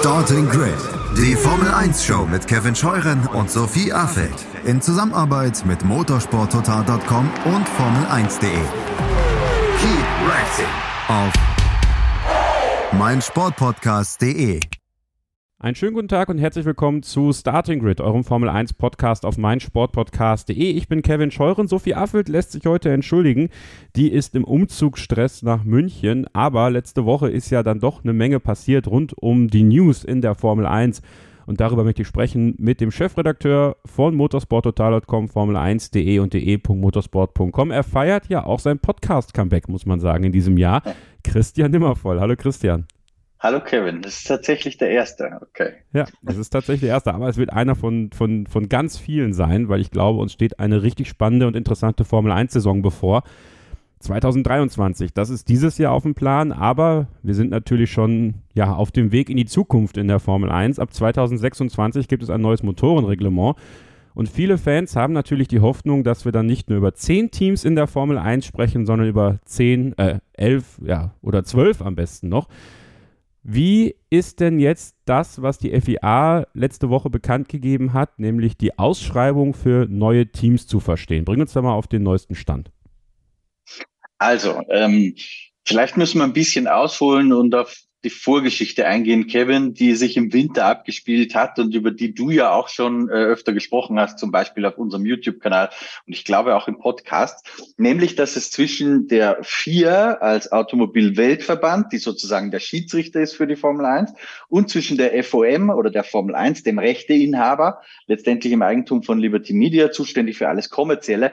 Starting Grid, die Formel 1 Show mit Kevin Scheuren und Sophie Affeld in Zusammenarbeit mit motorsporttotal.com und Formel1.de. Keep racing auf meinsportpodcast.de. Einen schönen guten Tag und herzlich willkommen zu Starting Grid, eurem Formel 1 Podcast auf meinsportpodcast.de. Ich bin Kevin Scheuren. Sophie Affelt lässt sich heute entschuldigen. Die ist im Umzugsstress nach München, aber letzte Woche ist ja dann doch eine Menge passiert rund um die News in der Formel 1. Und darüber möchte ich sprechen mit dem Chefredakteur von motorsporttotal.com, Formel1.de und de.motorsport.com. Er feiert ja auch sein Podcast-Comeback, muss man sagen, in diesem Jahr. Christian Nimmervoll. Hallo Christian. Hallo Kevin, das ist tatsächlich der erste, okay. Ja, das ist tatsächlich der erste, aber es wird einer von, von, von ganz vielen sein, weil ich glaube, uns steht eine richtig spannende und interessante Formel 1-Saison bevor. 2023, das ist dieses Jahr auf dem Plan, aber wir sind natürlich schon ja, auf dem Weg in die Zukunft in der Formel 1. Ab 2026 gibt es ein neues Motorenreglement. Und viele Fans haben natürlich die Hoffnung, dass wir dann nicht nur über zehn Teams in der Formel 1 sprechen, sondern über zehn, äh, elf, ja, oder zwölf am besten noch. Wie ist denn jetzt das, was die FIA letzte Woche bekannt gegeben hat, nämlich die Ausschreibung für neue Teams zu verstehen? Bring uns da mal auf den neuesten Stand. Also, ähm, vielleicht müssen wir ein bisschen ausholen und auf die Vorgeschichte eingehen, Kevin, die sich im Winter abgespielt hat und über die du ja auch schon äh, öfter gesprochen hast, zum Beispiel auf unserem YouTube-Kanal und ich glaube auch im Podcast, nämlich, dass es zwischen der FIA als Automobilweltverband, die sozusagen der Schiedsrichter ist für die Formel 1, und zwischen der FOM oder der Formel 1, dem Rechteinhaber, letztendlich im Eigentum von Liberty Media, zuständig für alles Kommerzielle,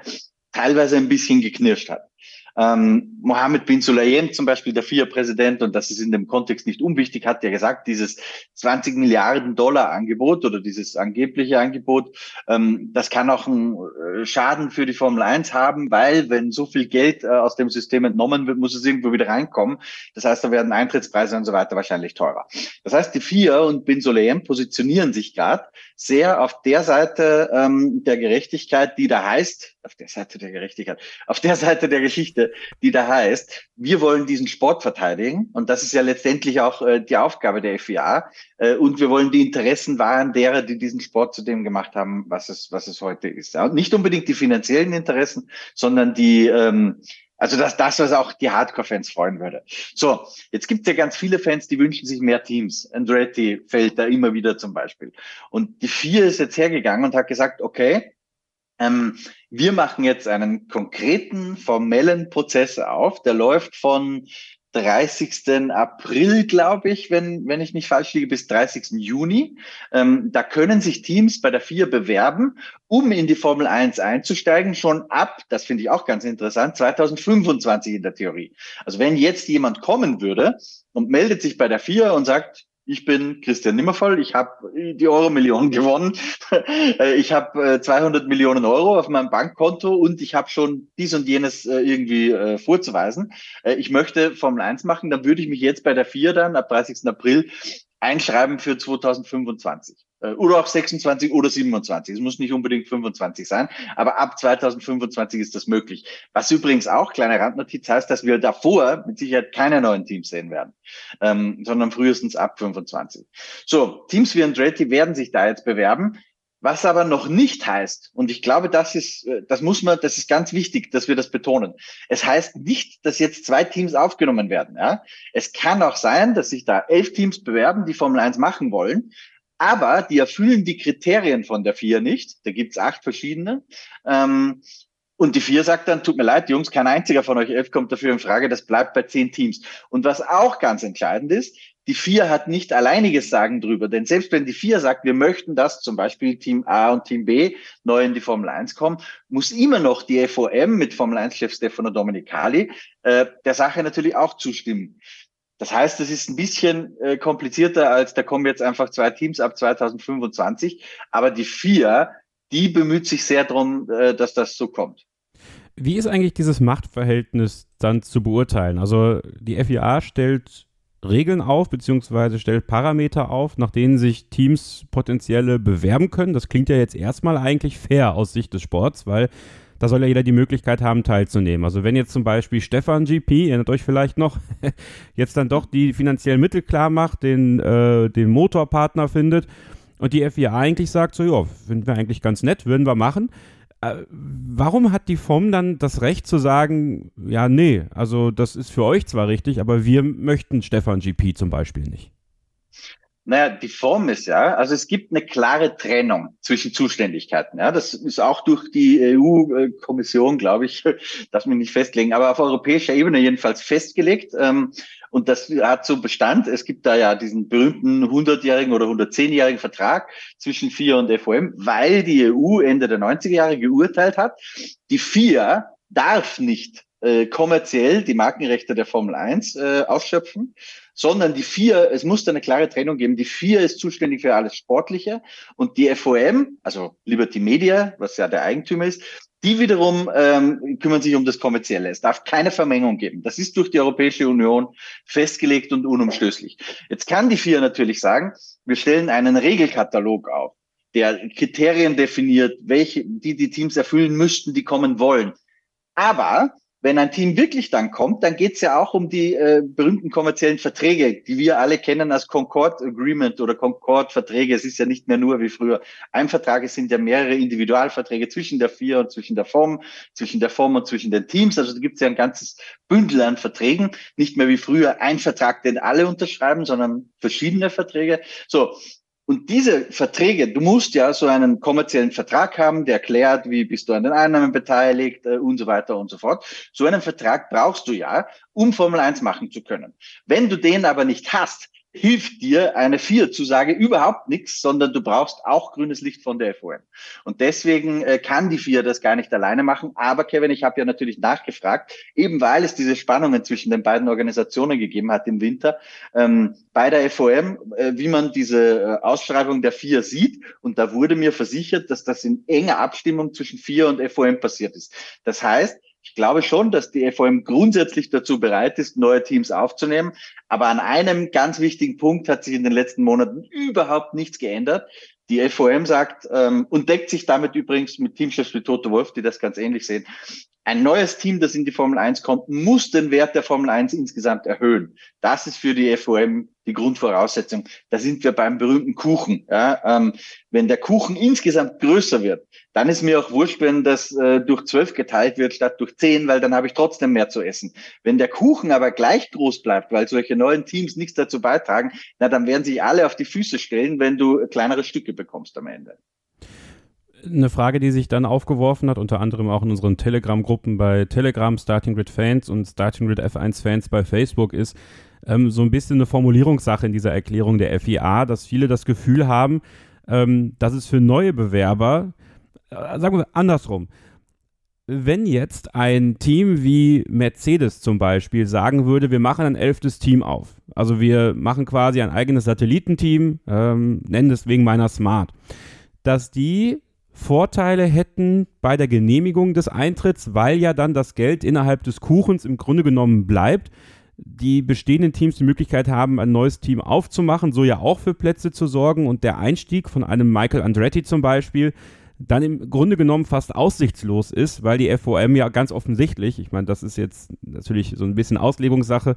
teilweise ein bisschen geknirscht hat. Ähm, Mohammed bin Sulayem zum Beispiel, der FIA-Präsident, und das ist in dem Kontext nicht unwichtig, hat ja gesagt, dieses 20 Milliarden Dollar Angebot oder dieses angebliche Angebot, ähm, das kann auch einen äh, Schaden für die Formel 1 haben, weil wenn so viel Geld äh, aus dem System entnommen wird, muss es irgendwo wieder reinkommen. Das heißt, da werden Eintrittspreise und so weiter wahrscheinlich teurer. Das heißt, die FIA und bin Sulayem positionieren sich gerade sehr auf der Seite ähm, der Gerechtigkeit, die da heißt, auf der Seite der Gerechtigkeit, auf der Seite der Geschichte, die da heißt, wir wollen diesen Sport verteidigen und das ist ja letztendlich auch äh, die Aufgabe der FIA äh, und wir wollen die Interessen wahren derer, die diesen Sport zu dem gemacht haben, was es, was es heute ist. Und nicht unbedingt die finanziellen Interessen, sondern die, ähm, also das, das, was auch die Hardcore-Fans freuen würde. So, jetzt gibt es ja ganz viele Fans, die wünschen sich mehr Teams. Andretti fällt da immer wieder zum Beispiel. Und die vier ist jetzt hergegangen und hat gesagt, okay, ähm, wir machen jetzt einen konkreten, formellen Prozess auf. Der läuft von 30. April, glaube ich, wenn, wenn ich nicht falsch liege, bis 30. Juni. Ähm, da können sich Teams bei der FIA bewerben, um in die Formel 1 einzusteigen, schon ab, das finde ich auch ganz interessant, 2025 in der Theorie. Also wenn jetzt jemand kommen würde und meldet sich bei der FIA und sagt, ich bin Christian Nimmervoll, ich habe die Euro-Million gewonnen, äh, ich habe 200 äh, Millionen Euro auf meinem Bankkonto und ich habe schon dies und jenes äh, irgendwie vorzuweisen. Ich möchte Formel 1 machen, dann würde ich mich jetzt bei der FIA dann ab 30. April einschreiben für 2025. Äh, oder auch 26 oder 27. Es muss nicht unbedingt 25 sein, aber ab 2025 ist das möglich. Was übrigens auch, kleine Randnotiz, heißt, dass wir davor mit Sicherheit keine neuen Teams sehen werden, ähm, sondern frühestens ab 25. So, Teams wie Andretti werden sich da jetzt bewerben. Was aber noch nicht heißt, und ich glaube, das ist, äh, das muss man, das ist ganz wichtig, dass wir das betonen. Es heißt nicht, dass jetzt zwei Teams aufgenommen werden. Ja? Es kann auch sein, dass sich da elf Teams bewerben, die Formel 1 machen wollen aber die erfüllen die Kriterien von der vier nicht. Da gibt's acht verschiedene. Ähm, und die vier sagt dann, tut mir leid, Jungs, kein einziger von euch elf kommt dafür in Frage, das bleibt bei zehn Teams. Und was auch ganz entscheidend ist, die vier hat nicht alleiniges Sagen drüber. Denn selbst wenn die vier sagt, wir möchten, dass zum Beispiel Team A und Team B neu in die Formel 1 kommen, muss immer noch die FOM mit Formel 1-Chef Stefano Domenicali äh, der Sache natürlich auch zustimmen. Das heißt, es ist ein bisschen äh, komplizierter als da kommen jetzt einfach zwei Teams ab 2025. Aber die vier, die bemüht sich sehr darum, äh, dass das so kommt. Wie ist eigentlich dieses Machtverhältnis dann zu beurteilen? Also die FIA stellt Regeln auf, beziehungsweise stellt Parameter auf, nach denen sich Teams potenzielle bewerben können. Das klingt ja jetzt erstmal eigentlich fair aus Sicht des Sports, weil da soll ja jeder die Möglichkeit haben, teilzunehmen. Also wenn jetzt zum Beispiel Stefan GP, erinnert euch vielleicht noch, jetzt dann doch die finanziellen Mittel klar macht, den, äh, den Motorpartner findet und die FIA eigentlich sagt, so ja, finden wir eigentlich ganz nett, würden wir machen. Äh, warum hat die FOM dann das Recht zu sagen, ja, nee, also das ist für euch zwar richtig, aber wir möchten Stefan GP zum Beispiel nicht? Naja, die Form ist ja, also es gibt eine klare Trennung zwischen Zuständigkeiten. Ja, das ist auch durch die EU-Kommission, glaube ich, darf mich nicht festlegen, aber auf europäischer Ebene jedenfalls festgelegt. Ähm, und das hat so Bestand. Es gibt da ja diesen berühmten 100-jährigen oder 110-jährigen Vertrag zwischen FIA und FOM, weil die EU Ende der 90er Jahre geurteilt hat, die FIA darf nicht äh, kommerziell die Markenrechte der Formel 1 äh, ausschöpfen, sondern die vier, es muss da eine klare Trennung geben. Die vier ist zuständig für alles Sportliche und die FOM, also Liberty Media, was ja der Eigentümer ist, die wiederum ähm, kümmern sich um das Kommerzielle. Es darf keine Vermengung geben. Das ist durch die Europäische Union festgelegt und unumstößlich. Jetzt kann die vier natürlich sagen, wir stellen einen Regelkatalog auf, der Kriterien definiert, welche, die die Teams erfüllen müssten, die kommen wollen. Aber wenn ein Team wirklich dann kommt, dann geht es ja auch um die äh, berühmten kommerziellen Verträge, die wir alle kennen als Concord Agreement oder Concord Verträge. Es ist ja nicht mehr nur wie früher ein Vertrag, es sind ja mehrere Individualverträge zwischen der Vier und zwischen der Form, zwischen der Form und zwischen den Teams. Also da gibt es ja ein ganzes Bündel an Verträgen, nicht mehr wie früher ein Vertrag, den alle unterschreiben, sondern verschiedene Verträge. So, und diese Verträge, du musst ja so einen kommerziellen Vertrag haben, der erklärt, wie bist du an den Einnahmen beteiligt äh, und so weiter und so fort. So einen Vertrag brauchst du ja, um Formel 1 machen zu können. Wenn du den aber nicht hast, hilft dir eine Vier-Zusage überhaupt nichts, sondern du brauchst auch grünes Licht von der FOM. Und deswegen äh, kann die Vier das gar nicht alleine machen. Aber Kevin, ich habe ja natürlich nachgefragt, eben weil es diese Spannungen zwischen den beiden Organisationen gegeben hat im Winter, ähm, bei der FOM, äh, wie man diese äh, Ausschreibung der Vier sieht. Und da wurde mir versichert, dass das in enger Abstimmung zwischen Vier und FOM passiert ist. Das heißt, ich glaube schon, dass die FOM grundsätzlich dazu bereit ist, neue Teams aufzunehmen. Aber an einem ganz wichtigen Punkt hat sich in den letzten Monaten überhaupt nichts geändert. Die FOM sagt ähm, und deckt sich damit übrigens mit Teamchefs wie Toto Wolf, die das ganz ähnlich sehen. Ein neues Team, das in die Formel 1 kommt, muss den Wert der Formel 1 insgesamt erhöhen. Das ist für die FOM die Grundvoraussetzung. Da sind wir beim berühmten Kuchen. Ja, ähm, wenn der Kuchen insgesamt größer wird, dann ist mir auch wurscht, wenn das äh, durch zwölf geteilt wird statt durch zehn, weil dann habe ich trotzdem mehr zu essen. Wenn der Kuchen aber gleich groß bleibt, weil solche neuen Teams nichts dazu beitragen, na dann werden sich alle auf die Füße stellen, wenn du kleinere Stücke bekommst am Ende eine Frage, die sich dann aufgeworfen hat, unter anderem auch in unseren Telegram-Gruppen bei Telegram, Starting Grid Fans und Starting Grid F1 Fans bei Facebook, ist ähm, so ein bisschen eine Formulierungssache in dieser Erklärung der FIA, dass viele das Gefühl haben, ähm, dass es für neue Bewerber, äh, sagen wir andersrum, wenn jetzt ein Team wie Mercedes zum Beispiel sagen würde, wir machen ein elftes Team auf, also wir machen quasi ein eigenes Satellitenteam, ähm, nennen es wegen meiner Smart, dass die Vorteile hätten bei der Genehmigung des Eintritts, weil ja dann das Geld innerhalb des Kuchens im Grunde genommen bleibt. Die bestehenden Teams die Möglichkeit haben, ein neues Team aufzumachen, so ja auch für Plätze zu sorgen. Und der Einstieg von einem Michael Andretti zum Beispiel dann im Grunde genommen fast aussichtslos ist, weil die FOM ja ganz offensichtlich, ich meine, das ist jetzt natürlich so ein bisschen Auslegungssache,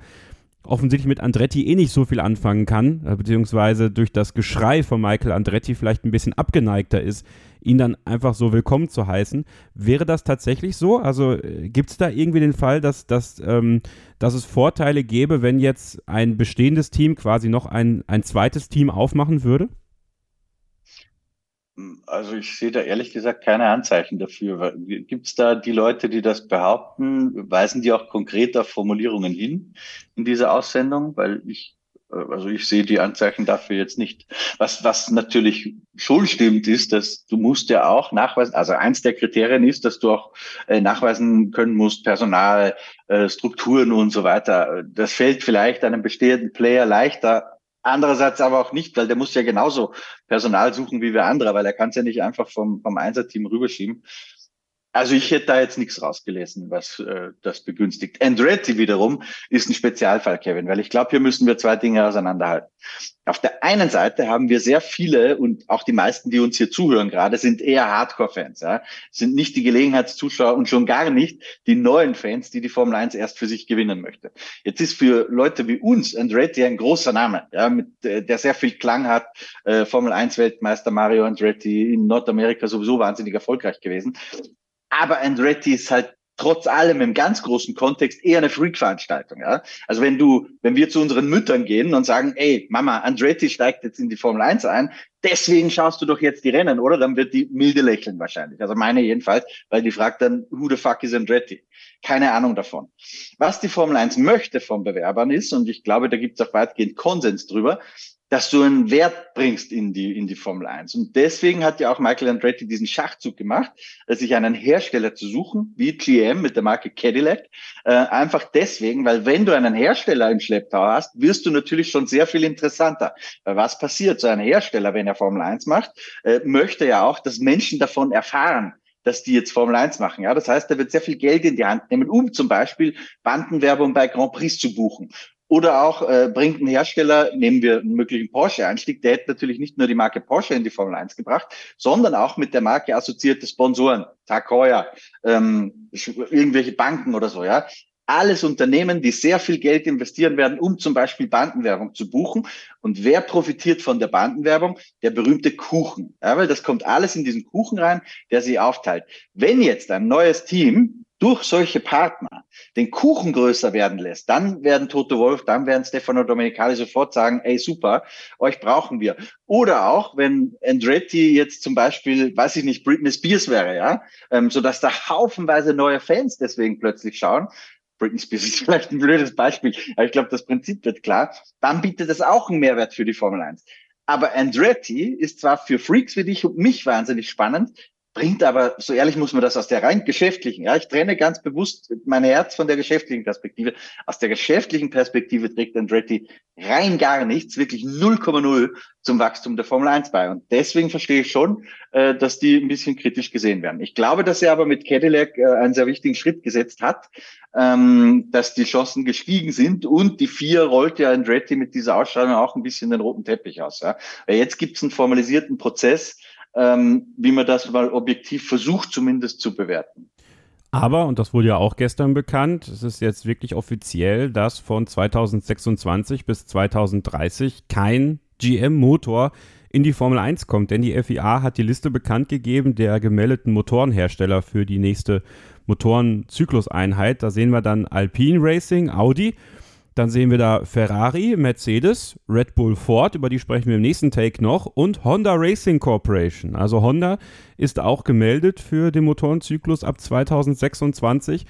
offensichtlich mit Andretti eh nicht so viel anfangen kann, äh, beziehungsweise durch das Geschrei von Michael Andretti vielleicht ein bisschen abgeneigter ist, ihn dann einfach so willkommen zu heißen. Wäre das tatsächlich so? Also äh, gibt es da irgendwie den Fall, dass, dass, ähm, dass es Vorteile gäbe, wenn jetzt ein bestehendes Team quasi noch ein, ein zweites Team aufmachen würde? Also ich sehe da ehrlich gesagt keine Anzeichen dafür. Gibt es da die Leute, die das behaupten? Weisen die auch konkret auf Formulierungen hin in dieser Aussendung? Weil ich, also ich sehe die Anzeichen dafür jetzt nicht. Was, was natürlich schon stimmt, ist, dass du musst ja auch nachweisen, also eins der Kriterien ist, dass du auch äh, nachweisen können musst, Personal, äh, Strukturen und so weiter. Das fällt vielleicht einem bestehenden Player leichter Andererseits aber auch nicht, weil der muss ja genauso Personal suchen wie wir andere, weil er kann es ja nicht einfach vom, vom Einsatzteam rüberschieben. Also ich hätte da jetzt nichts rausgelesen, was äh, das begünstigt. Andretti wiederum ist ein Spezialfall, Kevin, weil ich glaube, hier müssen wir zwei Dinge auseinanderhalten. Auf der einen Seite haben wir sehr viele und auch die meisten, die uns hier zuhören gerade, sind eher Hardcore-Fans, ja? sind nicht die Gelegenheitszuschauer und schon gar nicht die neuen Fans, die die Formel 1 erst für sich gewinnen möchte. Jetzt ist für Leute wie uns Andretti ein großer Name, ja, mit, äh, der sehr viel Klang hat. Äh, Formel 1 Weltmeister Mario Andretti in Nordamerika sowieso wahnsinnig erfolgreich gewesen. Aber Andretti ist halt trotz allem im ganz großen Kontext eher eine Freak-Veranstaltung. Ja? Also wenn du, wenn wir zu unseren Müttern gehen und sagen, ey, Mama, Andretti steigt jetzt in die Formel 1 ein, deswegen schaust du doch jetzt die Rennen, oder? Dann wird die milde lächeln wahrscheinlich. Also meine jedenfalls, weil die fragt dann, who the fuck is Andretti? Keine Ahnung davon. Was die Formel 1 möchte von Bewerbern ist, und ich glaube, da gibt es auch weitgehend Konsens drüber, dass du einen Wert bringst in die, in die Formel 1. Und deswegen hat ja auch Michael Andretti diesen Schachzug gemacht, sich einen Hersteller zu suchen, wie GM mit der Marke Cadillac. Äh, einfach deswegen, weil wenn du einen Hersteller im Schlepptau hast, wirst du natürlich schon sehr viel interessanter. Weil was passiert? So ein Hersteller, wenn er Formel 1 macht, äh, möchte ja auch, dass Menschen davon erfahren dass die jetzt Formel 1 machen. Ja, das heißt, er wird sehr viel Geld in die Hand nehmen, um zum Beispiel Bandenwerbung bei Grand Prix zu buchen oder auch äh, bringt ein Hersteller, nehmen wir einen möglichen Porsche-Einstieg, der hätte natürlich nicht nur die Marke Porsche in die Formel 1 gebracht, sondern auch mit der Marke assoziierte Sponsoren, Tag Heuer, ähm, irgendwelche Banken oder so, ja. Alles Unternehmen, die sehr viel Geld investieren werden, um zum Beispiel Bandenwerbung zu buchen. Und wer profitiert von der Bandenwerbung? Der berühmte Kuchen. Ja, weil das kommt alles in diesen Kuchen rein, der sie aufteilt. Wenn jetzt ein neues Team durch solche Partner den Kuchen größer werden lässt, dann werden Toto Wolf, dann werden Stefano Domenicali sofort sagen, ey super, euch brauchen wir. Oder auch, wenn Andretti jetzt zum Beispiel, weiß ich nicht, Britney Spears wäre, ja, ähm, so dass da haufenweise neue Fans deswegen plötzlich schauen. Britney Spears ist vielleicht ein blödes Beispiel, aber ich glaube, das Prinzip wird klar. Dann bietet das auch einen Mehrwert für die Formel 1. Aber Andretti ist zwar für Freaks wie dich und mich wahnsinnig spannend, bringt aber, so ehrlich muss man das aus der rein geschäftlichen, ja, ich trenne ganz bewusst mein Herz von der geschäftlichen Perspektive. Aus der geschäftlichen Perspektive trägt Andretti rein gar nichts, wirklich 0,0 zum Wachstum der Formel 1 bei. Und deswegen verstehe ich schon, äh, dass die ein bisschen kritisch gesehen werden. Ich glaube, dass er aber mit Cadillac äh, einen sehr wichtigen Schritt gesetzt hat, ähm, dass die Chancen gestiegen sind und die vier rollt ja Andretti mit dieser Ausstrahlung auch ein bisschen den roten Teppich aus. Ja. Weil jetzt gibt es einen formalisierten Prozess, ähm, wie man das mal objektiv versucht zumindest zu bewerten. Aber, und das wurde ja auch gestern bekannt, es ist jetzt wirklich offiziell, dass von 2026 bis 2030 kein GM-Motor in die Formel 1 kommt, denn die FIA hat die Liste bekannt gegeben der gemeldeten Motorenhersteller für die nächste Motorenzykluseinheit. Da sehen wir dann Alpine Racing, Audi dann sehen wir da Ferrari, Mercedes, Red Bull Ford, über die sprechen wir im nächsten Take noch, und Honda Racing Corporation. Also Honda ist auch gemeldet für den Motorenzyklus ab 2026.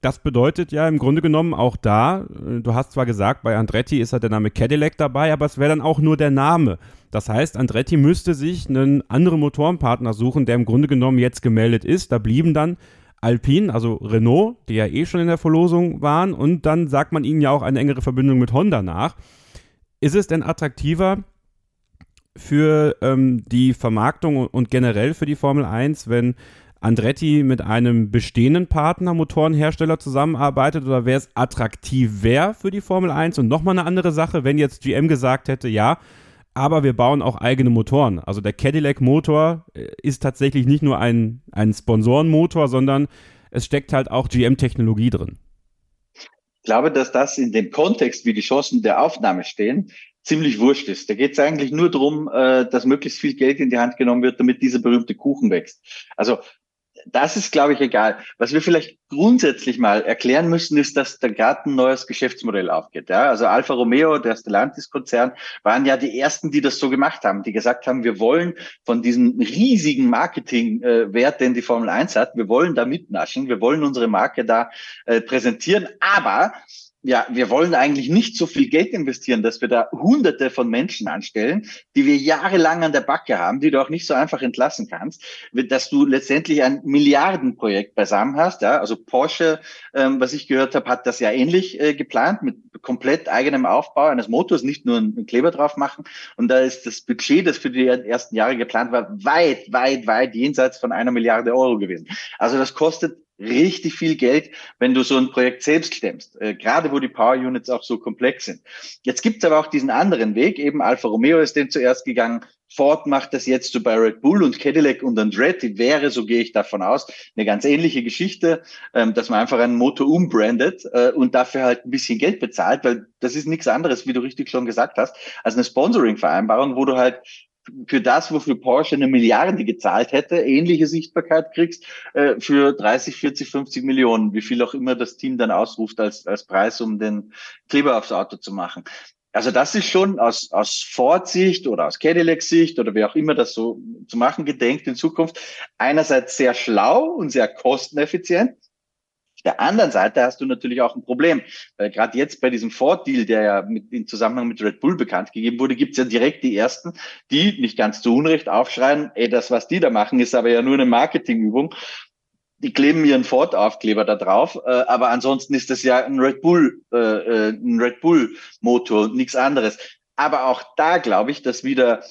Das bedeutet ja im Grunde genommen auch da, äh, du hast zwar gesagt, bei Andretti ist ja der Name Cadillac dabei, aber es wäre dann auch nur der Name. Das heißt, Andretti müsste sich einen anderen Motorenpartner suchen, der im Grunde genommen jetzt gemeldet ist. Da blieben dann Alpine, also Renault, die ja eh schon in der Verlosung waren, und dann sagt man ihnen ja auch eine engere Verbindung mit Honda nach. Ist es denn attraktiver für ähm, die Vermarktung und generell für die Formel 1, wenn Andretti mit einem bestehenden Partner, Motorenhersteller zusammenarbeitet oder wäre es attraktiver für die Formel 1? Und nochmal eine andere Sache, wenn jetzt GM gesagt hätte, ja, aber wir bauen auch eigene Motoren. Also der Cadillac-Motor äh, ist tatsächlich nicht nur ein, ein Sponsorenmotor, sondern es steckt halt auch GM-Technologie drin. Ich glaube, dass das in dem Kontext, wie die Chancen der Aufnahme stehen, ziemlich wurscht ist. Da geht es eigentlich nur darum, äh, dass möglichst viel Geld in die Hand genommen wird, damit dieser berühmte Kuchen wächst. Also das ist, glaube ich, egal. Was wir vielleicht grundsätzlich mal erklären müssen, ist, dass da gerade ein neues Geschäftsmodell aufgeht. Ja? Also Alfa Romeo, der Stellantis-Konzern, waren ja die ersten, die das so gemacht haben, die gesagt haben, wir wollen von diesem riesigen Marketingwert, den die Formel 1 hat, wir wollen da mitnaschen, wir wollen unsere Marke da äh, präsentieren, aber ja, wir wollen eigentlich nicht so viel Geld investieren, dass wir da hunderte von Menschen anstellen, die wir jahrelang an der Backe haben, die du auch nicht so einfach entlassen kannst, dass du letztendlich ein Milliardenprojekt beisammen hast. Ja? Also Porsche, ähm, was ich gehört habe, hat das ja ähnlich äh, geplant mit komplett eigenem Aufbau eines Motors, nicht nur einen Kleber drauf machen. Und da ist das Budget, das für die ersten Jahre geplant war, weit, weit, weit jenseits von einer Milliarde Euro gewesen. Also das kostet richtig viel Geld, wenn du so ein Projekt selbst stemmst, äh, gerade wo die Power Units auch so komplex sind. Jetzt gibt es aber auch diesen anderen Weg, eben Alfa Romeo ist den zuerst gegangen, Ford macht das jetzt so bei Red Bull und Cadillac und Andretti wäre, so gehe ich davon aus, eine ganz ähnliche Geschichte, ähm, dass man einfach einen Motor umbrandet äh, und dafür halt ein bisschen Geld bezahlt, weil das ist nichts anderes, wie du richtig schon gesagt hast, als eine Sponsoring-Vereinbarung, wo du halt für das, wofür Porsche eine Milliarde gezahlt hätte, ähnliche Sichtbarkeit kriegst äh, für 30, 40, 50 Millionen, wie viel auch immer das Team dann ausruft als, als Preis, um den Kleber aufs Auto zu machen. Also das ist schon aus, aus Ford-Sicht oder aus Cadillac-Sicht oder wer auch immer das so zu machen gedenkt in Zukunft, einerseits sehr schlau und sehr kosteneffizient, der anderen Seite hast du natürlich auch ein Problem, weil gerade jetzt bei diesem Ford-Deal, der ja mit, in Zusammenhang mit Red Bull bekannt gegeben wurde, gibt es ja direkt die ersten, die nicht ganz zu Unrecht aufschreien, ey, das, was die da machen, ist aber ja nur eine Marketingübung. Die kleben ihren Ford-Aufkleber da drauf, äh, aber ansonsten ist das ja ein Red Bull, äh, äh ein Red Bull-Motor, nichts anderes. Aber auch da glaube ich, dass wieder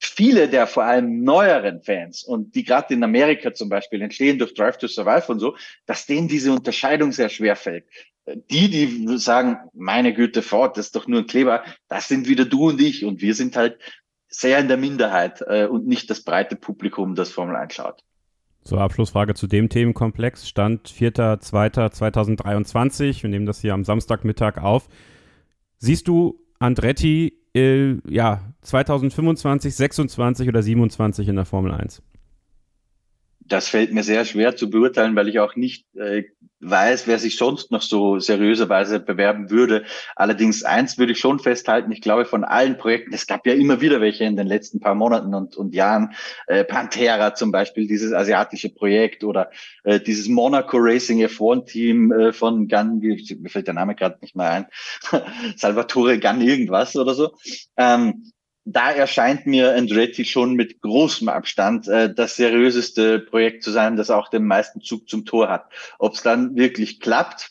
viele der vor allem neueren Fans und die gerade in Amerika zum Beispiel entstehen durch Drive to Survive und so, dass denen diese Unterscheidung sehr schwer fällt. Die, die sagen, meine Güte, Ford, das ist doch nur ein Kleber, das sind wieder du und ich und wir sind halt sehr in der Minderheit äh, und nicht das breite Publikum, das Formel 1 schaut. So, Abschlussfrage zu dem Themenkomplex. Stand 4.2.2023. Wir nehmen das hier am Samstagmittag auf. Siehst du Andretti äh, ja, 2025, 26 oder 27 in der Formel 1? Das fällt mir sehr schwer zu beurteilen, weil ich auch nicht äh, weiß, wer sich sonst noch so seriöserweise bewerben würde. Allerdings eins würde ich schon festhalten, ich glaube von allen Projekten, es gab ja immer wieder welche in den letzten paar Monaten und, und Jahren, äh, Pantera zum Beispiel, dieses asiatische Projekt oder äh, dieses Monaco Racing F1-Team äh, von Gan, mir fällt der Name gerade nicht mehr ein, Salvatore Gan irgendwas oder so. Ähm, da erscheint mir Andretti schon mit großem Abstand äh, das seriöseste Projekt zu sein, das auch den meisten Zug zum Tor hat. Ob es dann wirklich klappt,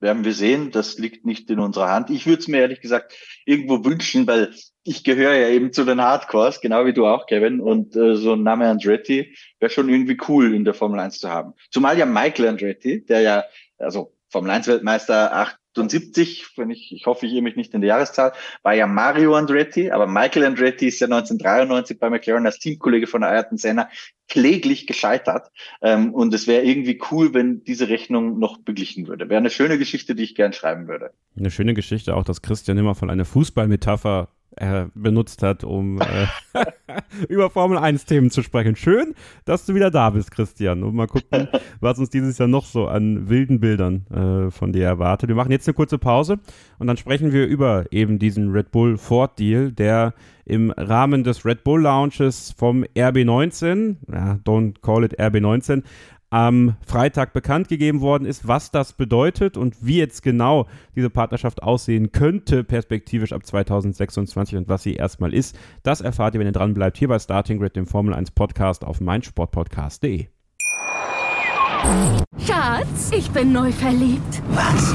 werden wir sehen. Das liegt nicht in unserer Hand. Ich würde es mir ehrlich gesagt irgendwo wünschen, weil ich gehöre ja eben zu den Hardcores, genau wie du auch, Kevin. Und äh, so ein Name Andretti wäre schon irgendwie cool in der Formel 1 zu haben. Zumal ja Michael Andretti, der ja, also Formel 1 Weltmeister, acht 78, wenn ich, ich hoffe, ich irre mich nicht in der Jahreszahl, war ja Mario Andretti, aber Michael Andretti ist ja 1993 bei McLaren als Teamkollege von Ayrton Senna kläglich gescheitert. Ähm, und es wäre irgendwie cool, wenn diese Rechnung noch beglichen würde. Wäre eine schöne Geschichte, die ich gern schreiben würde. Eine schöne Geschichte auch, dass Christian immer von einer Fußballmetapher äh, benutzt hat, um äh, über Formel 1 Themen zu sprechen. Schön, dass du wieder da bist, Christian. Und mal gucken, was uns dieses Jahr noch so an wilden Bildern äh, von dir erwartet. Wir machen jetzt eine kurze Pause und dann sprechen wir über eben diesen Red Bull Ford Deal, der im Rahmen des Red Bull Launches vom RB19, ja, don't call it RB19, am Freitag bekannt gegeben worden ist, was das bedeutet und wie jetzt genau diese Partnerschaft aussehen könnte, perspektivisch ab 2026 und was sie erstmal ist. Das erfahrt ihr, wenn ihr dran bleibt, hier bei Starting Grid, dem Formel 1 Podcast auf meinsportpodcast.de. Schatz, ich bin neu verliebt. Was?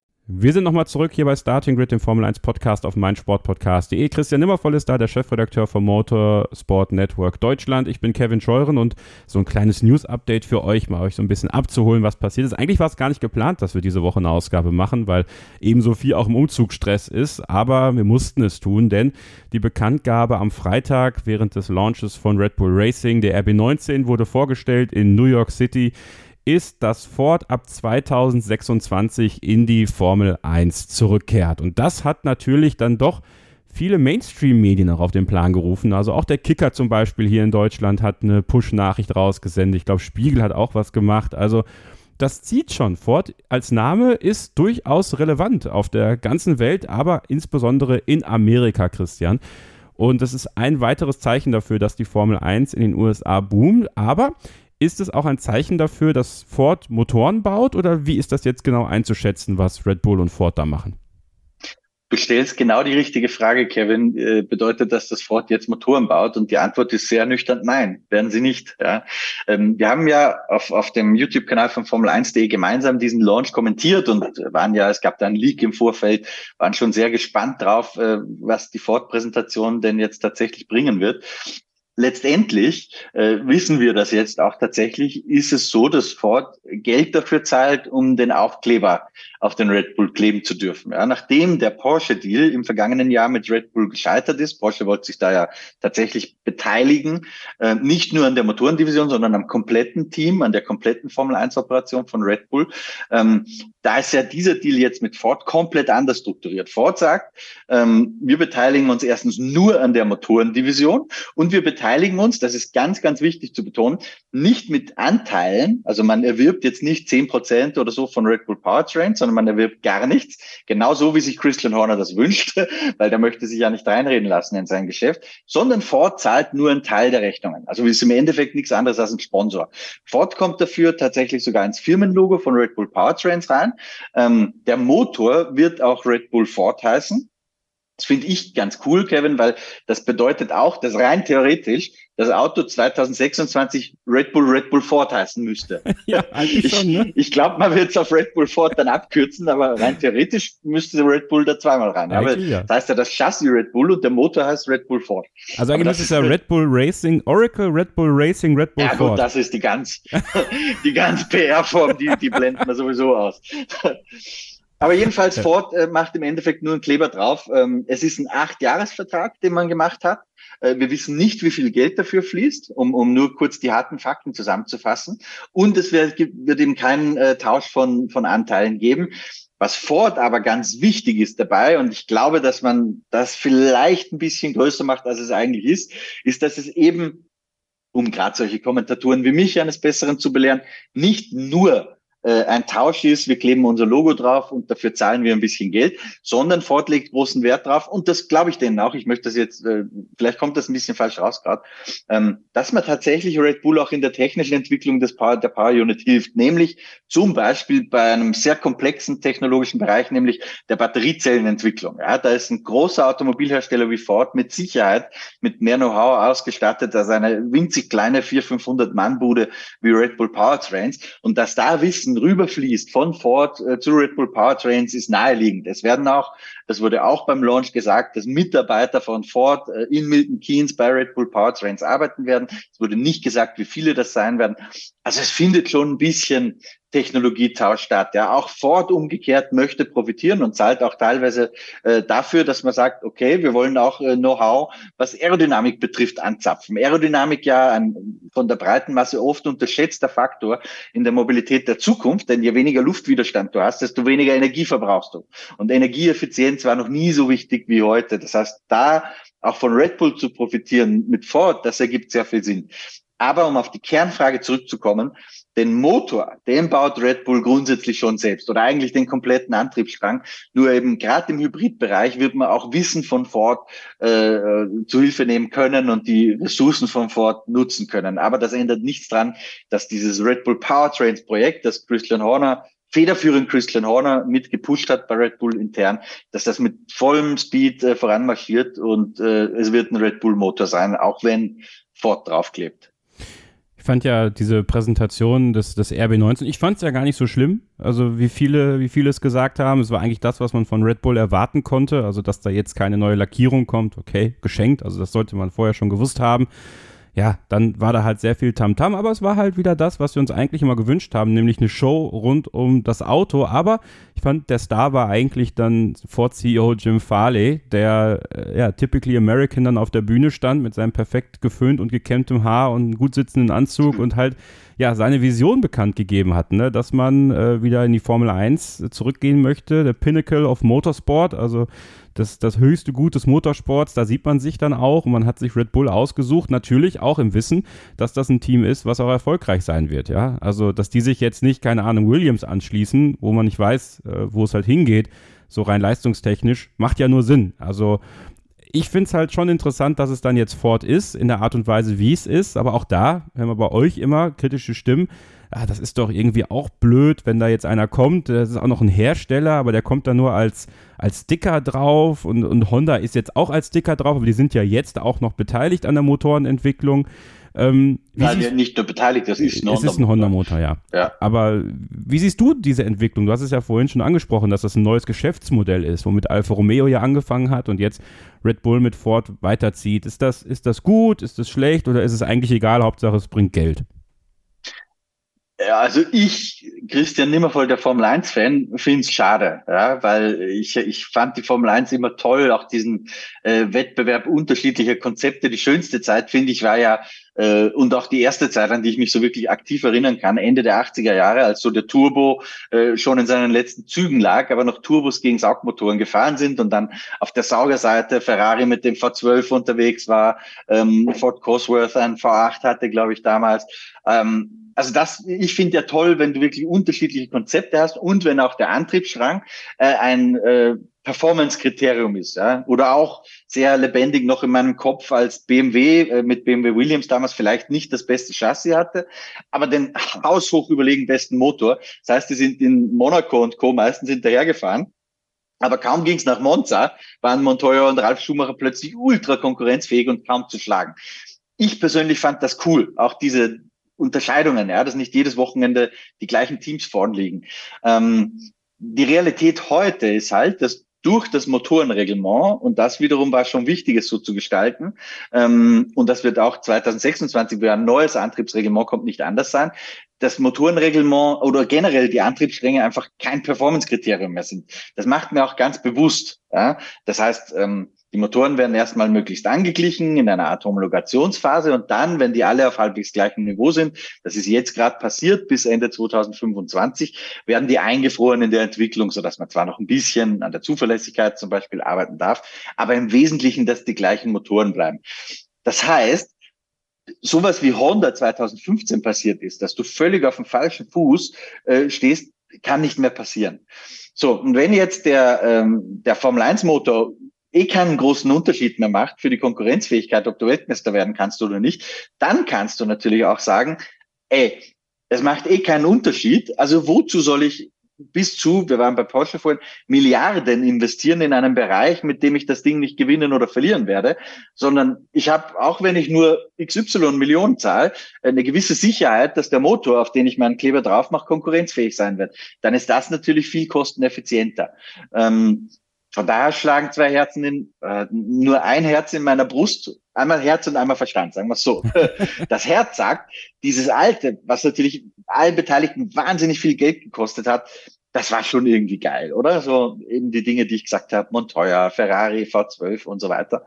Wir sind nochmal zurück hier bei Starting Grid, dem Formel 1 Podcast auf meinsportpodcast.de. Christian Nimmervoll ist da, der Chefredakteur vom Motorsport Network Deutschland. Ich bin Kevin Scheuren und so ein kleines News-Update für euch, mal euch so ein bisschen abzuholen, was passiert ist. Eigentlich war es gar nicht geplant, dass wir diese Woche eine Ausgabe machen, weil ebenso viel auch im Umzugsstress ist, aber wir mussten es tun, denn die Bekanntgabe am Freitag während des Launches von Red Bull Racing, der RB19, wurde vorgestellt in New York City ist, dass Ford ab 2026 in die Formel 1 zurückkehrt. Und das hat natürlich dann doch viele Mainstream-Medien auch auf den Plan gerufen. Also auch der Kicker zum Beispiel hier in Deutschland hat eine Push-Nachricht rausgesendet. Ich glaube, Spiegel hat auch was gemacht. Also das zieht schon. Ford als Name ist durchaus relevant auf der ganzen Welt, aber insbesondere in Amerika, Christian. Und das ist ein weiteres Zeichen dafür, dass die Formel 1 in den USA boomt. Aber ist es auch ein Zeichen dafür, dass Ford Motoren baut oder wie ist das jetzt genau einzuschätzen, was Red Bull und Ford da machen? Du stellst genau die richtige Frage, Kevin. Äh, bedeutet das, dass Ford jetzt Motoren baut? Und die Antwort ist sehr nüchtern, nein, werden sie nicht. Ja. Ähm, wir haben ja auf, auf dem YouTube-Kanal von Formel1.de gemeinsam diesen Launch kommentiert und waren ja, es gab da einen Leak im Vorfeld, waren schon sehr gespannt drauf, äh, was die Ford-Präsentation denn jetzt tatsächlich bringen wird letztendlich äh, wissen wir das jetzt auch tatsächlich, ist es so, dass Ford Geld dafür zahlt, um den Aufkleber auf den Red Bull kleben zu dürfen. Ja, nachdem der Porsche-Deal im vergangenen Jahr mit Red Bull gescheitert ist, Porsche wollte sich da ja tatsächlich beteiligen, äh, nicht nur an der Motorendivision, sondern am kompletten Team, an der kompletten Formel-1-Operation von Red Bull. Ähm, da ist ja dieser Deal jetzt mit Ford komplett anders strukturiert. Ford sagt, ähm, wir beteiligen uns erstens nur an der Motorendivision und wir beteiligen uns, das ist ganz, ganz wichtig zu betonen, nicht mit Anteilen, also man erwirbt jetzt nicht zehn Prozent oder so von Red Bull Powertrain, sondern man erwirbt gar nichts. Genauso wie sich Christian Horner das wünscht, weil der möchte sich ja nicht reinreden lassen in sein Geschäft, sondern Ford zahlt nur einen Teil der Rechnungen. Also ist im Endeffekt nichts anderes als ein Sponsor. Ford kommt dafür tatsächlich sogar ins Firmenlogo von Red Bull Powertrains rein. Ähm, der Motor wird auch Red Bull Ford heißen. Das finde ich ganz cool, Kevin, weil das bedeutet auch, dass rein theoretisch das Auto 2026 Red Bull Red Bull Ford heißen müsste. ja, eigentlich ich, schon, ne? Ich glaube, man wird es auf Red Bull Ford dann abkürzen, aber rein theoretisch müsste Red Bull da zweimal rein. Aber ja. das heißt ja das Chassis Red Bull und der Motor heißt Red Bull Ford. Also eigentlich ist es ja Red Bull Racing Oracle, Red Bull Racing, Red Bull ja, Ford. Ja gut, das ist die ganz, die ganz PR-Form, die, die blenden wir sowieso aus. Aber jedenfalls, Ford äh, macht im Endeffekt nur einen Kleber drauf. Ähm, es ist ein Acht-Jahres-Vertrag, den man gemacht hat. Äh, wir wissen nicht, wie viel Geld dafür fließt, um, um nur kurz die harten Fakten zusammenzufassen. Und es wird, wird eben keinen äh, Tausch von, von Anteilen geben. Was Ford aber ganz wichtig ist dabei, und ich glaube, dass man das vielleicht ein bisschen größer macht, als es eigentlich ist, ist, dass es eben, um gerade solche Kommentatoren wie mich eines Besseren zu belehren, nicht nur äh, ein Tausch ist, wir kleben unser Logo drauf und dafür zahlen wir ein bisschen Geld, sondern Ford legt großen Wert drauf und das glaube ich denen auch. Ich möchte das jetzt, äh, vielleicht kommt das ein bisschen falsch raus gerade, ähm, dass man tatsächlich Red Bull auch in der technischen Entwicklung des Power, der Power Unit hilft, nämlich zum Beispiel bei einem sehr komplexen technologischen Bereich, nämlich der Batteriezellenentwicklung. Ja, da ist ein großer Automobilhersteller wie Ford mit Sicherheit mit mehr Know-how ausgestattet als eine winzig kleine 400, 500 Mann Bude wie Red Bull Powertrains und dass da Wissen Wissen rüberfließt von Ford äh, zu Red Bull Powertrains ist naheliegend. Es werden auch, das wurde auch beim Launch gesagt, dass Mitarbeiter von Ford äh, in Milton Keynes bei Red Bull Powertrains arbeiten werden. Es wurde nicht gesagt, wie viele das sein werden. Also es findet schon ein bisschen Technologietausch statt. Ja, auch Ford umgekehrt möchte profitieren und zahlt auch teilweise äh, dafür, dass man sagt, okay, wir wollen auch äh, Know-how, was Aerodynamik betrifft, anzapfen. Aerodynamik ja ein von der breiten Masse oft unterschätzter Faktor in der Mobilität der Zukunft, denn je weniger Luftwiderstand du hast, desto weniger Energie verbrauchst du. Und Energieeffizienz war noch nie so wichtig wie heute. Das heißt, da auch von Red Bull zu profitieren mit Ford, das ergibt sehr viel Sinn. Aber um auf die Kernfrage zurückzukommen, den Motor, den baut Red Bull grundsätzlich schon selbst oder eigentlich den kompletten Antriebsstrang. Nur eben gerade im Hybridbereich wird man auch Wissen von Ford äh, zu Hilfe nehmen können und die Ressourcen von Ford nutzen können. Aber das ändert nichts dran, dass dieses Red Bull Powertrains Projekt, das Christian Horner federführend Christian Horner mitgepusht hat bei Red Bull intern, dass das mit vollem Speed äh, voranmarschiert und äh, es wird ein Red Bull Motor sein, auch wenn Ford draufklebt. Ich fand ja diese Präsentation des, des RB19, ich fand es ja gar nicht so schlimm. Also wie viele, wie viele es gesagt haben, es war eigentlich das, was man von Red Bull erwarten konnte. Also dass da jetzt keine neue Lackierung kommt, okay, geschenkt. Also das sollte man vorher schon gewusst haben ja, dann war da halt sehr viel Tamtam, -Tam, aber es war halt wieder das, was wir uns eigentlich immer gewünscht haben, nämlich eine Show rund um das Auto. Aber ich fand, der Star war eigentlich dann Ford CEO Jim Farley, der äh, ja typically American dann auf der Bühne stand mit seinem perfekt geföhnt und gekämmtem Haar und gut sitzenden Anzug und halt ja seine Vision bekannt gegeben hat, ne? dass man äh, wieder in die Formel 1 zurückgehen möchte, der Pinnacle of Motorsport, also das, das höchste Gut des Motorsports. Da sieht man sich dann auch und man hat sich Red Bull ausgesucht, natürlich auch im Wissen, dass das ein Team ist, was auch erfolgreich sein wird. Ja, also dass die sich jetzt nicht, keine Ahnung, Williams anschließen, wo man nicht weiß, äh, wo es halt hingeht, so rein leistungstechnisch, macht ja nur Sinn. Also ich finde es halt schon interessant, dass es dann jetzt Ford ist, in der Art und Weise, wie es ist. Aber auch da hören wir bei euch immer kritische Stimmen. Ah, das ist doch irgendwie auch blöd, wenn da jetzt einer kommt. Das ist auch noch ein Hersteller, aber der kommt da nur als, als Sticker drauf. Und, und Honda ist jetzt auch als Sticker drauf, aber die sind ja jetzt auch noch beteiligt an der Motorenentwicklung. Ähm, Nein, siehst, nicht nur beteiligt, das ist ein Honda-Motor. Es ist ein Honda-Motor, ja. ja. Aber wie siehst du diese Entwicklung? Du hast es ja vorhin schon angesprochen, dass das ein neues Geschäftsmodell ist, womit Alfa Romeo ja angefangen hat und jetzt Red Bull mit Ford weiterzieht. Ist das, ist das gut? Ist das schlecht? Oder ist es eigentlich egal? Hauptsache, es bringt Geld? Ja, also ich, Christian Nimmervoll, der Formel 1-Fan, finde es schade, ja, weil ich, ich fand die Formel 1 immer toll, auch diesen äh, Wettbewerb unterschiedlicher Konzepte. Die schönste Zeit, finde ich, war ja, äh, und auch die erste Zeit, an die ich mich so wirklich aktiv erinnern kann, Ende der 80er Jahre, als so der Turbo äh, schon in seinen letzten Zügen lag, aber noch Turbos gegen Saugmotoren gefahren sind und dann auf der Saugerseite Ferrari mit dem V12 unterwegs war, ähm, Ford Cosworth ein V8 hatte, glaube ich, damals. Ähm, also das, ich finde ja toll, wenn du wirklich unterschiedliche Konzepte hast und wenn auch der Antriebsstrang äh, ein äh, Performance-Kriterium ist, ja, oder auch sehr lebendig noch in meinem Kopf als BMW äh, mit BMW Williams damals vielleicht nicht das beste Chassis hatte, aber den haushoch überlegen besten Motor. Das heißt, die sind in Monaco und Co. meistens hinterhergefahren. Aber kaum ging's nach Monza, waren Montoya und Ralf Schumacher plötzlich ultra konkurrenzfähig und kaum zu schlagen. Ich persönlich fand das cool, auch diese Unterscheidungen, ja, dass nicht jedes Wochenende die gleichen Teams vorn liegen. Ähm, die Realität heute ist halt, dass durch das Motorenreglement, und das wiederum war schon wichtig, es so zu gestalten, ähm, und das wird auch 2026, wo ein neues Antriebsreglement kommt, nicht anders sein, das Motorenreglement oder generell die Antriebsstränge einfach kein Performance-Kriterium mehr sind. Das macht mir auch ganz bewusst. Ja? Das heißt, ähm, die Motoren werden erstmal möglichst angeglichen in einer Art Homologationsphase und dann, wenn die alle auf halbwegs gleichem Niveau sind, das ist jetzt gerade passiert bis Ende 2025, werden die eingefroren in der Entwicklung, sodass man zwar noch ein bisschen an der Zuverlässigkeit zum Beispiel arbeiten darf, aber im Wesentlichen, dass die gleichen Motoren bleiben. Das heißt, sowas wie Honda 2015 passiert ist, dass du völlig auf dem falschen Fuß äh, stehst, kann nicht mehr passieren. So, und wenn jetzt der, ähm, der Formel 1 Motor eh keinen großen Unterschied mehr macht für die Konkurrenzfähigkeit, ob du Weltmeister werden kannst oder nicht, dann kannst du natürlich auch sagen, ey, es macht eh keinen Unterschied. Also wozu soll ich bis zu, wir waren bei Porsche vorhin, Milliarden investieren in einen Bereich, mit dem ich das Ding nicht gewinnen oder verlieren werde, sondern ich habe, auch wenn ich nur XY Millionen zahle, eine gewisse Sicherheit, dass der Motor, auf den ich meinen Kleber drauf mache, konkurrenzfähig sein wird. Dann ist das natürlich viel kosteneffizienter. Ähm, von daher schlagen zwei Herzen in, äh, nur ein Herz in meiner Brust, einmal Herz und einmal Verstand, sagen wir so. Das Herz sagt, dieses Alte, was natürlich allen Beteiligten wahnsinnig viel Geld gekostet hat, das war schon irgendwie geil, oder? So eben die Dinge, die ich gesagt habe, Montoya, Ferrari, V12 und so weiter.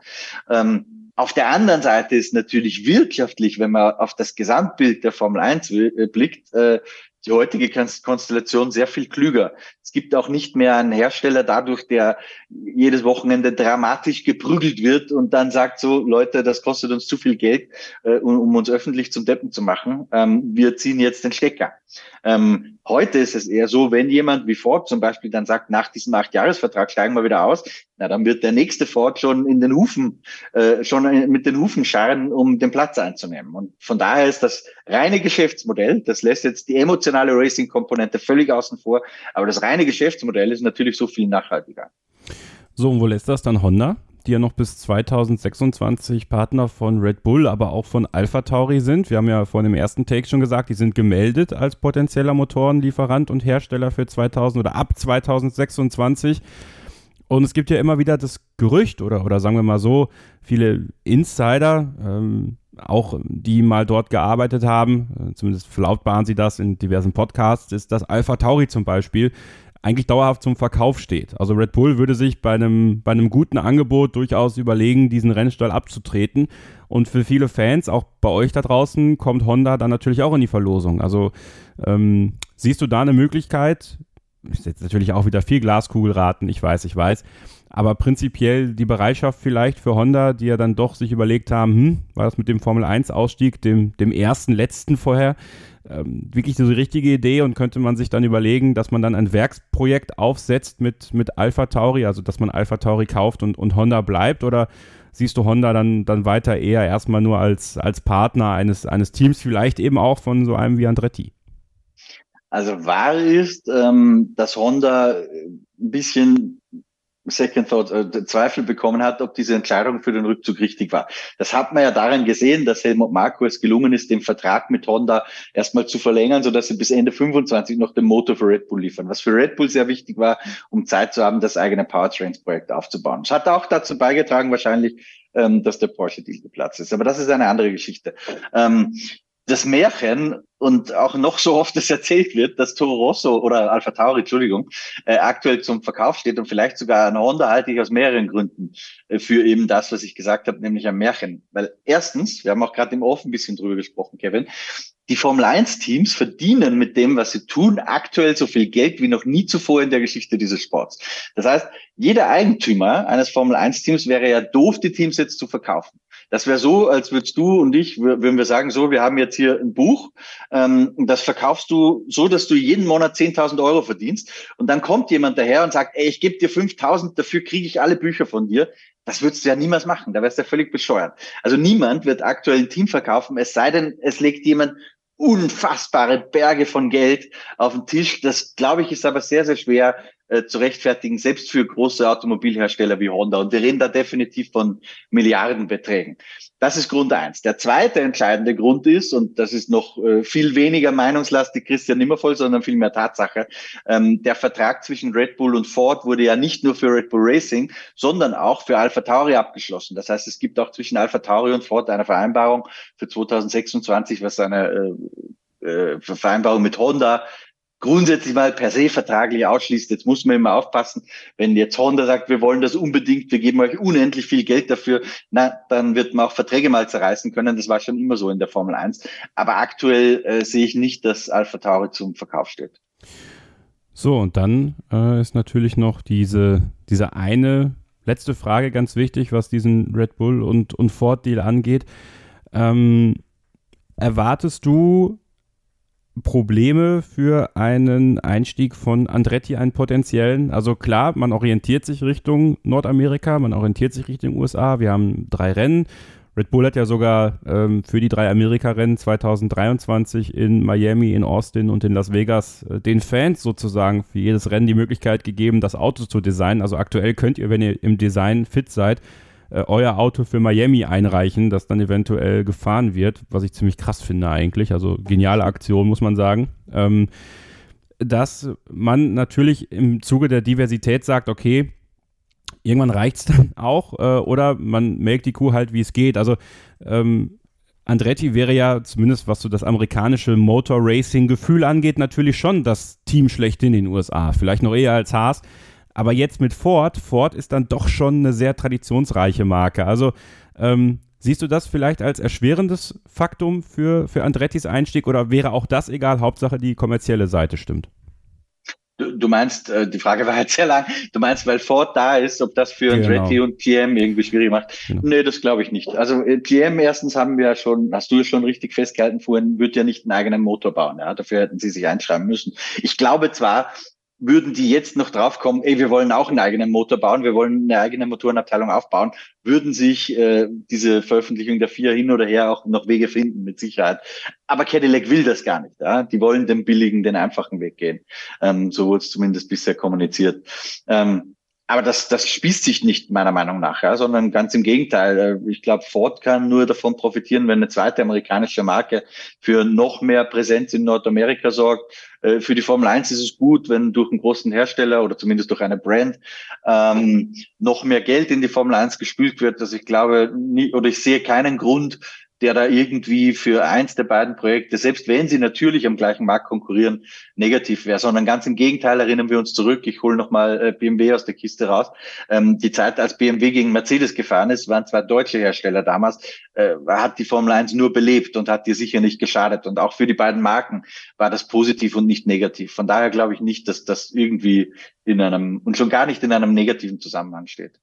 Ähm, auf der anderen Seite ist natürlich wirtschaftlich, wenn man auf das Gesamtbild der Formel 1 äh, blickt, äh, die heutige Konstellation sehr viel klüger. Es gibt auch nicht mehr einen Hersteller dadurch, der jedes Wochenende dramatisch geprügelt wird und dann sagt so, Leute, das kostet uns zu viel Geld, äh, um, um, uns öffentlich zum Deppen zu machen. Ähm, wir ziehen jetzt den Stecker. Ähm, heute ist es eher so, wenn jemand wie Ford zum Beispiel dann sagt, nach diesem Acht-Jahres-Vertrag steigen wir wieder aus, na, dann wird der nächste Ford schon in den Hufen, äh, schon mit den Hufen scharren, um den Platz einzunehmen. Und von daher ist das reine Geschäftsmodell, das lässt jetzt die emotionale Racing-Komponente völlig außen vor, aber das reine Geschäftsmodell ist natürlich so viel nachhaltiger. So, und wo lässt das dann Honda? die ja noch bis 2026 Partner von Red Bull, aber auch von Alpha Tauri sind. Wir haben ja vor dem ersten Take schon gesagt, die sind gemeldet als potenzieller Motorenlieferant und Hersteller für 2000 oder ab 2026. Und es gibt ja immer wieder das Gerücht oder, oder sagen wir mal so, viele Insider, ähm, auch die mal dort gearbeitet haben, äh, zumindest verlautbaren sie das in diversen Podcasts, ist, dass Alpha Tauri zum Beispiel eigentlich dauerhaft zum Verkauf steht. Also Red Bull würde sich bei einem, bei einem guten Angebot durchaus überlegen, diesen Rennstall abzutreten. Und für viele Fans, auch bei euch da draußen, kommt Honda dann natürlich auch in die Verlosung. Also ähm, siehst du da eine Möglichkeit, ist jetzt natürlich auch wieder viel Glaskugelraten, ich weiß, ich weiß, Aber prinzipiell die Bereitschaft vielleicht für Honda, die ja dann doch sich überlegt haben, hm, war das mit dem Formel 1 Ausstieg, dem, dem ersten, letzten vorher, ähm, wirklich so die richtige Idee? Und könnte man sich dann überlegen, dass man dann ein Werksprojekt aufsetzt mit, mit Alpha Tauri, also dass man Alpha Tauri kauft und, und Honda bleibt? Oder siehst du Honda dann, dann weiter eher erstmal nur als, als Partner eines, eines Teams, vielleicht eben auch von so einem wie Andretti? Also wahr ist, ähm, dass Honda ein bisschen Second Thought äh, Zweifel bekommen hat, ob diese Entscheidung für den Rückzug richtig war. Das hat man ja daran gesehen, dass Helmut Marko es gelungen ist, den Vertrag mit Honda erstmal zu verlängern, sodass sie bis Ende 25 noch den Motor für Red Bull liefern. Was für Red Bull sehr wichtig war, um Zeit zu haben, das eigene Powertrains-Projekt aufzubauen. Es hat auch dazu beigetragen, wahrscheinlich, ähm, dass der Porsche-Deal geplatzt ist. Aber das ist eine andere Geschichte. Ähm, das Märchen und auch noch so oft es erzählt wird, dass Toro Rosso oder Alpha Tauri, Entschuldigung, äh, aktuell zum Verkauf steht und vielleicht sogar eine Honda halte ich aus mehreren Gründen äh, für eben das, was ich gesagt habe, nämlich ein Märchen. Weil erstens, wir haben auch gerade im Off ein bisschen drüber gesprochen, Kevin, die Formel 1 Teams verdienen mit dem, was sie tun, aktuell so viel Geld wie noch nie zuvor in der Geschichte dieses Sports. Das heißt, jeder Eigentümer eines Formel 1 Teams wäre ja doof, die Teams jetzt zu verkaufen. Das wäre so, als würdest du und ich, würden wir sagen, so, wir haben jetzt hier ein Buch, ähm, das verkaufst du so, dass du jeden Monat 10.000 Euro verdienst und dann kommt jemand daher und sagt, ey, ich gebe dir 5.000, dafür kriege ich alle Bücher von dir. Das würdest du ja niemals machen, da wärst du ja völlig bescheuert. Also niemand wird aktuell ein Team verkaufen, es sei denn, es legt jemand unfassbare Berge von Geld auf den Tisch. Das, glaube ich, ist aber sehr, sehr schwer äh, zu rechtfertigen, selbst für große Automobilhersteller wie Honda. Und wir reden da definitiv von Milliardenbeträgen. Das ist Grund eins. Der zweite entscheidende Grund ist, und das ist noch äh, viel weniger meinungslastig Christian Nimmervoll, sondern viel mehr Tatsache, ähm, der Vertrag zwischen Red Bull und Ford wurde ja nicht nur für Red Bull Racing, sondern auch für Alpha Tauri abgeschlossen. Das heißt, es gibt auch zwischen Alpha Tauri und Ford eine Vereinbarung für 2026, was eine äh, Vereinbarung mit Honda grundsätzlich mal per se vertraglich ausschließt. Jetzt muss man immer aufpassen, wenn jetzt Honda sagt, wir wollen das unbedingt, wir geben euch unendlich viel Geld dafür, na, dann wird man auch Verträge mal zerreißen können. Das war schon immer so in der Formel 1. Aber aktuell äh, sehe ich nicht, dass Alpha Tauri zum Verkauf steht. So, und dann äh, ist natürlich noch diese, diese eine letzte Frage ganz wichtig, was diesen Red Bull und, und Ford-Deal angeht. Ähm, erwartest du Probleme für einen Einstieg von Andretti, einen potenziellen? Also klar, man orientiert sich Richtung Nordamerika, man orientiert sich Richtung USA. Wir haben drei Rennen. Red Bull hat ja sogar ähm, für die drei Amerika-Rennen 2023 in Miami, in Austin und in Las Vegas äh, den Fans sozusagen für jedes Rennen die Möglichkeit gegeben, das Auto zu designen. Also aktuell könnt ihr, wenn ihr im Design fit seid, äh, euer Auto für Miami einreichen, das dann eventuell gefahren wird, was ich ziemlich krass finde eigentlich. Also geniale Aktion, muss man sagen. Ähm, dass man natürlich im Zuge der Diversität sagt, okay, irgendwann reicht es dann auch äh, oder man melkt die Kuh halt, wie es geht. Also ähm, Andretti wäre ja, zumindest was so das amerikanische Motor Racing Gefühl angeht, natürlich schon das Team schlechthin in den USA. Vielleicht noch eher als Haas. Aber jetzt mit Ford, Ford ist dann doch schon eine sehr traditionsreiche Marke. Also ähm, siehst du das vielleicht als erschwerendes Faktum für, für Andrettis Einstieg oder wäre auch das egal? Hauptsache die kommerzielle Seite stimmt. Du, du meinst, äh, die Frage war halt sehr lang, du meinst, weil Ford da ist, ob das für genau. Andretti und PM irgendwie schwierig macht? Genau. Nee, das glaube ich nicht. Also äh, PM erstens haben wir ja schon, hast du ja schon richtig festgehalten vorhin, wird ja nicht einen eigenen Motor bauen. Ja? Dafür hätten sie sich einschreiben müssen. Ich glaube zwar, würden die jetzt noch draufkommen, ey, wir wollen auch einen eigenen Motor bauen, wir wollen eine eigene Motorenabteilung aufbauen, würden sich äh, diese Veröffentlichung der vier hin oder her auch noch Wege finden, mit Sicherheit. Aber Cadillac will das gar nicht. Ja? Die wollen den billigen, den einfachen Weg gehen. Ähm, so wurde es zumindest bisher kommuniziert. Ähm, aber das, das spießt sich nicht meiner Meinung nach, ja, sondern ganz im Gegenteil. Äh, ich glaube, Ford kann nur davon profitieren, wenn eine zweite amerikanische Marke für noch mehr Präsenz in Nordamerika sorgt. Äh, für die Formel 1 ist es gut, wenn durch einen großen Hersteller oder zumindest durch eine Brand ähm, noch mehr Geld in die Formel 1 gespült wird. also ich glaube, nie, oder ich sehe keinen Grund, der da irgendwie für eins der beiden Projekte, selbst wenn sie natürlich am gleichen Markt konkurrieren, negativ wäre, sondern ganz im Gegenteil erinnern wir uns zurück. Ich hole nochmal äh, BMW aus der Kiste raus. Ähm, die Zeit, als BMW gegen Mercedes gefahren ist, waren zwei deutsche Hersteller damals, äh, hat die Formel 1 nur belebt und hat dir sicher nicht geschadet. Und auch für die beiden Marken war das positiv und nicht negativ. Von daher glaube ich nicht, dass das irgendwie in einem und schon gar nicht in einem negativen Zusammenhang steht.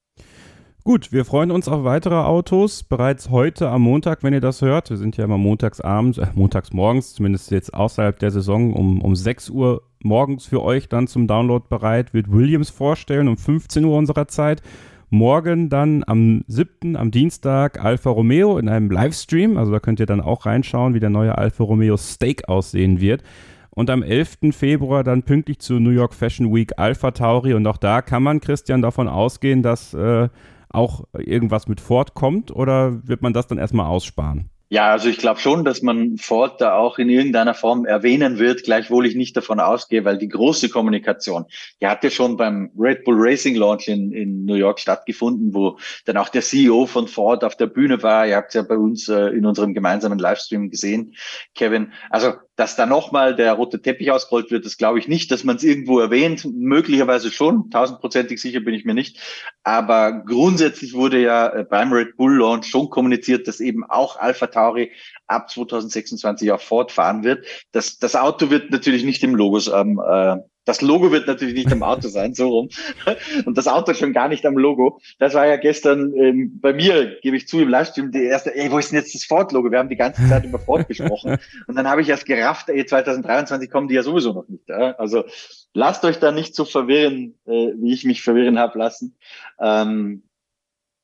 Gut, wir freuen uns auf weitere Autos. Bereits heute am Montag, wenn ihr das hört, wir sind ja immer montagsabends, äh, montags morgens, zumindest jetzt außerhalb der Saison, um, um 6 Uhr morgens für euch dann zum Download bereit, wird Williams vorstellen um 15 Uhr unserer Zeit. Morgen dann am 7., am Dienstag, Alfa Romeo in einem Livestream. Also da könnt ihr dann auch reinschauen, wie der neue Alfa Romeo Steak aussehen wird. Und am 11. Februar dann pünktlich zur New York Fashion Week Alpha Tauri. Und auch da kann man, Christian, davon ausgehen, dass äh, auch irgendwas mit Ford kommt oder wird man das dann erstmal aussparen? Ja, also ich glaube schon, dass man Ford da auch in irgendeiner Form erwähnen wird, gleichwohl ich nicht davon ausgehe, weil die große Kommunikation, die hat ja schon beim Red Bull Racing Launch in, in New York stattgefunden, wo dann auch der CEO von Ford auf der Bühne war. Ihr habt es ja bei uns äh, in unserem gemeinsamen Livestream gesehen, Kevin. Also dass da nochmal der rote Teppich ausgerollt wird, das glaube ich nicht, dass man es irgendwo erwähnt. Möglicherweise schon, tausendprozentig sicher bin ich mir nicht. Aber grundsätzlich wurde ja äh, beim Red Bull Launch schon kommuniziert, dass eben auch Alpha Tauri ab 2026 auch fortfahren wird. Das, das Auto wird natürlich nicht im Logos ähm, äh, das Logo wird natürlich nicht am Auto sein, so rum. Und das Auto schon gar nicht am Logo. Das war ja gestern ähm, bei mir, gebe ich zu, im Livestream die erste, ey, wo ist denn jetzt das Ford-Logo? Wir haben die ganze Zeit über Ford gesprochen. Und dann habe ich erst gerafft, ey, 2023 kommen die ja sowieso noch nicht. Ja? Also lasst euch da nicht so verwirren, äh, wie ich mich verwirren habe lassen. Ähm,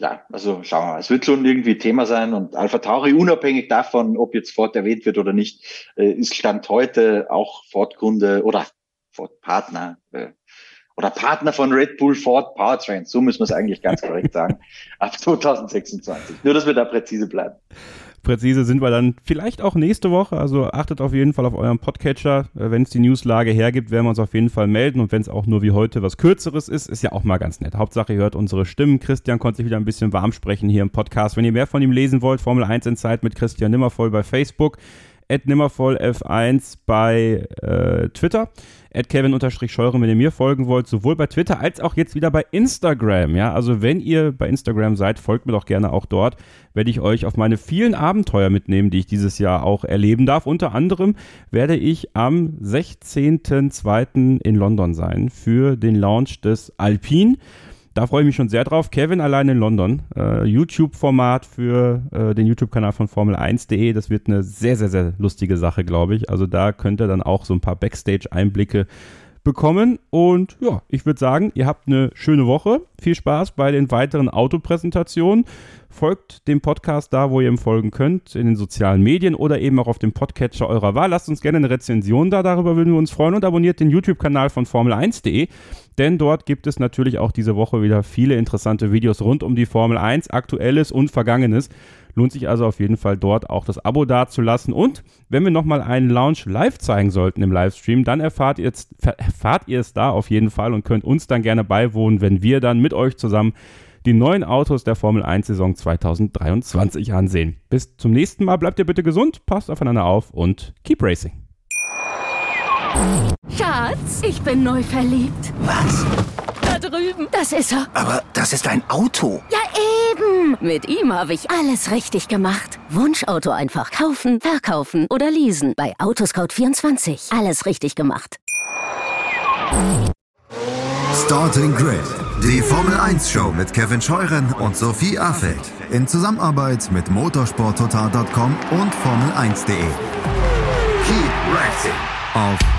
ja, also schauen wir mal. Es wird schon irgendwie Thema sein und Alpha Tauri, unabhängig davon, ob jetzt Ford erwähnt wird oder nicht, äh, ist Stand heute auch Ford-Kunde oder Ford Partner äh, oder Partner von Red Bull Ford Powertrain. So müssen wir es eigentlich ganz korrekt sagen. Ab 2026. Nur, dass wir da präzise bleiben. Präzise sind wir dann vielleicht auch nächste Woche. Also achtet auf jeden Fall auf euren Podcatcher. Äh, wenn es die Newslage hergibt, werden wir uns auf jeden Fall melden. Und wenn es auch nur wie heute was Kürzeres ist, ist ja auch mal ganz nett. Hauptsache, ihr hört unsere Stimmen. Christian konnte sich wieder ein bisschen warm sprechen hier im Podcast. Wenn ihr mehr von ihm lesen wollt, Formel 1 in Zeit mit Christian Nimmervoll bei Facebook nimmervollf1 bei äh, Twitter, kevin-scheuren, wenn ihr mir folgen wollt, sowohl bei Twitter als auch jetzt wieder bei Instagram. Ja, also wenn ihr bei Instagram seid, folgt mir doch gerne auch dort. Werde ich euch auf meine vielen Abenteuer mitnehmen, die ich dieses Jahr auch erleben darf. Unter anderem werde ich am 16.02. in London sein für den Launch des Alpine. Da freue ich mich schon sehr drauf. Kevin allein in London. Äh, YouTube-Format für äh, den YouTube-Kanal von Formel1.de. Das wird eine sehr, sehr, sehr lustige Sache, glaube ich. Also da könnt ihr dann auch so ein paar Backstage-Einblicke bekommen. Und ja, ich würde sagen, ihr habt eine schöne Woche. Viel Spaß bei den weiteren Autopräsentationen. Folgt dem Podcast da, wo ihr ihm folgen könnt, in den sozialen Medien oder eben auch auf dem Podcatcher eurer Wahl. Lasst uns gerne eine Rezension da, darüber würden wir uns freuen und abonniert den YouTube-Kanal von Formel1.de, denn dort gibt es natürlich auch diese Woche wieder viele interessante Videos rund um die Formel 1, aktuelles und vergangenes. Lohnt sich also auf jeden Fall dort auch das Abo dazulassen. Und wenn wir nochmal einen Launch live zeigen sollten im Livestream, dann erfahrt ihr, erfahrt ihr es da auf jeden Fall und könnt uns dann gerne beiwohnen, wenn wir dann mit euch zusammen die neuen Autos der Formel 1 Saison 2023 ansehen. Bis zum nächsten Mal, bleibt ihr bitte gesund, passt aufeinander auf und keep racing. Schatz, ich bin neu verliebt. Was? Da drüben. Das ist er. Aber das ist ein Auto. Ja, eben. Mit ihm habe ich alles richtig gemacht. Wunschauto einfach kaufen, verkaufen oder leasen. Bei Autoscout24. Alles richtig gemacht. Starting Grid, die Formel 1 Show mit Kevin Scheuren und Sophie Affeld in Zusammenarbeit mit motorsporttotal.com und Formel1.de. Keep racing auf